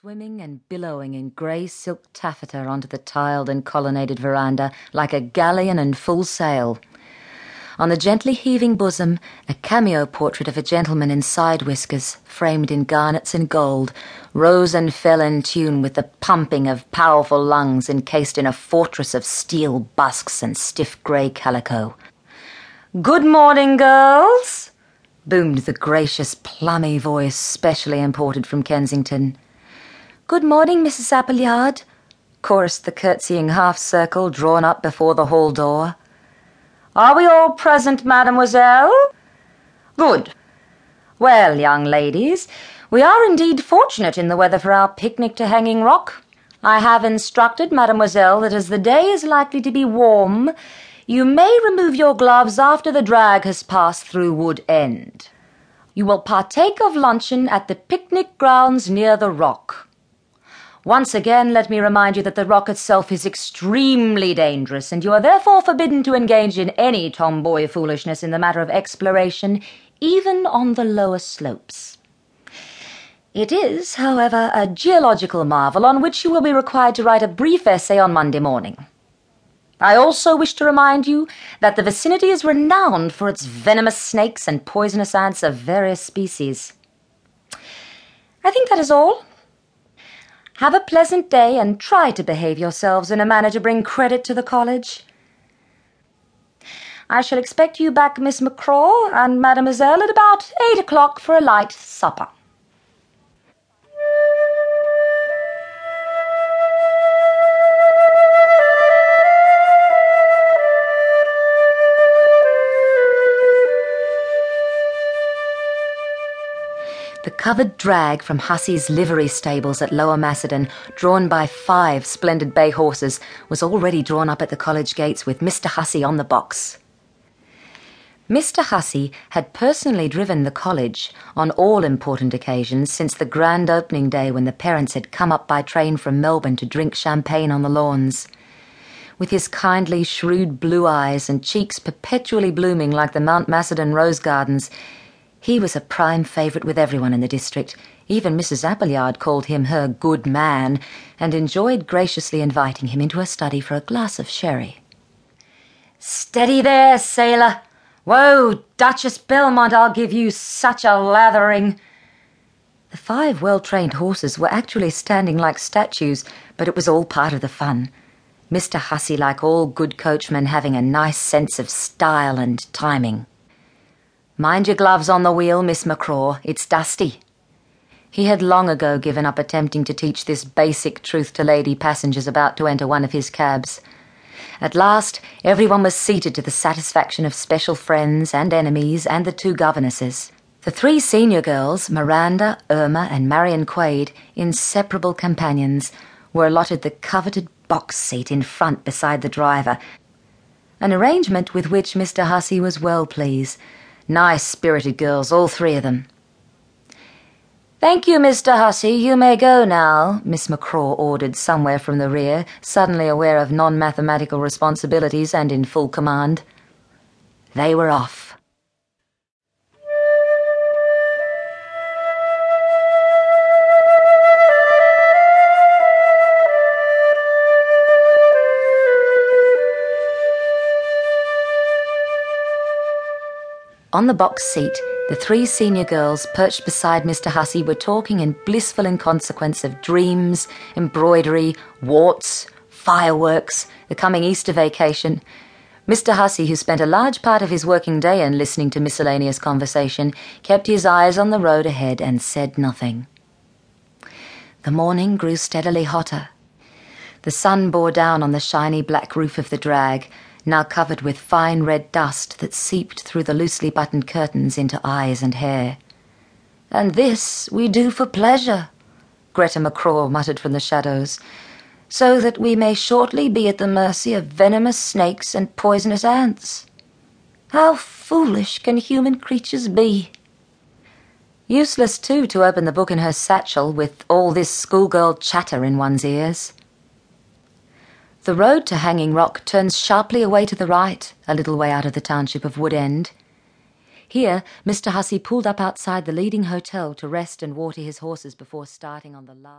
swimming and billowing in grey silk taffeta onto the tiled and colonnaded veranda like a galleon in full sail. On the gently heaving bosom, a cameo portrait of a gentleman in side whiskers, framed in garnets and gold, rose and fell in tune with the pumping of powerful lungs encased in a fortress of steel busks and stiff grey calico. Good morning, girls, boomed the gracious, plummy voice specially imported from Kensington. Good morning, Mrs. Appleyard, chorused the curtsying half circle drawn up before the hall door. Are we all present, mademoiselle? Good. Well, young ladies, we are indeed fortunate in the weather for our picnic to Hanging Rock. I have instructed mademoiselle that as the day is likely to be warm, you may remove your gloves after the drag has passed through Woodend. You will partake of luncheon at the picnic grounds near the rock. Once again, let me remind you that the rock itself is extremely dangerous, and you are therefore forbidden to engage in any tomboy foolishness in the matter of exploration, even on the lower slopes. It is, however, a geological marvel on which you will be required to write a brief essay on Monday morning. I also wish to remind you that the vicinity is renowned for its venomous snakes and poisonous ants of various species. I think that is all. Have a pleasant day and try to behave yourselves in a manner to bring credit to the college. I shall expect you back, Miss McCraw and Mademoiselle, at about eight o'clock for a light supper. Covered drag from Hussey's livery stables at Lower Macedon, drawn by five splendid bay horses, was already drawn up at the college gates with Mr. Hussey on the box. Mr. Hussey had personally driven the college on all important occasions since the grand opening day when the parents had come up by train from Melbourne to drink champagne on the lawns. With his kindly, shrewd blue eyes and cheeks perpetually blooming like the Mount Macedon rose gardens, he was a prime favourite with everyone in the district. Even Mrs. Appleyard called him her good man, and enjoyed graciously inviting him into her study for a glass of sherry. Steady there, sailor! Whoa, Duchess Belmont, I'll give you such a lathering! The five well trained horses were actually standing like statues, but it was all part of the fun. Mr. Hussey, like all good coachmen, having a nice sense of style and timing. Mind your gloves on the wheel, Miss McCraw. It's dusty. He had long ago given up attempting to teach this basic truth to lady passengers about to enter one of his cabs. At last, everyone was seated to the satisfaction of special friends and enemies and the two governesses. The three senior girls, Miranda, Irma, and Marion Quade, inseparable companions, were allotted the coveted box seat in front beside the driver, an arrangement with which Mr. Hussey was well pleased Nice spirited girls, all three of them. Thank you, Mr. Hussey. You may go now, Miss McCraw ordered somewhere from the rear, suddenly aware of non mathematical responsibilities and in full command. They were off. On the box seat, the three senior girls perched beside Mr. Hussey were talking in blissful inconsequence of dreams, embroidery, warts, fireworks, the coming Easter vacation. Mr. Hussey, who spent a large part of his working day in listening to miscellaneous conversation, kept his eyes on the road ahead and said nothing. The morning grew steadily hotter. The sun bore down on the shiny black roof of the drag, now covered with fine red dust that seeped through the loosely buttoned curtains into eyes and hair. And this we do for pleasure, Greta McCraw muttered from the shadows, so that we may shortly be at the mercy of venomous snakes and poisonous ants. How foolish can human creatures be? Useless, too, to open the book in her satchel with all this schoolgirl chatter in one's ears. The road to Hanging Rock turns sharply away to the right, a little way out of the township of Woodend. Here, Mr. Hussey pulled up outside the leading hotel to rest and water his horses before starting on the last.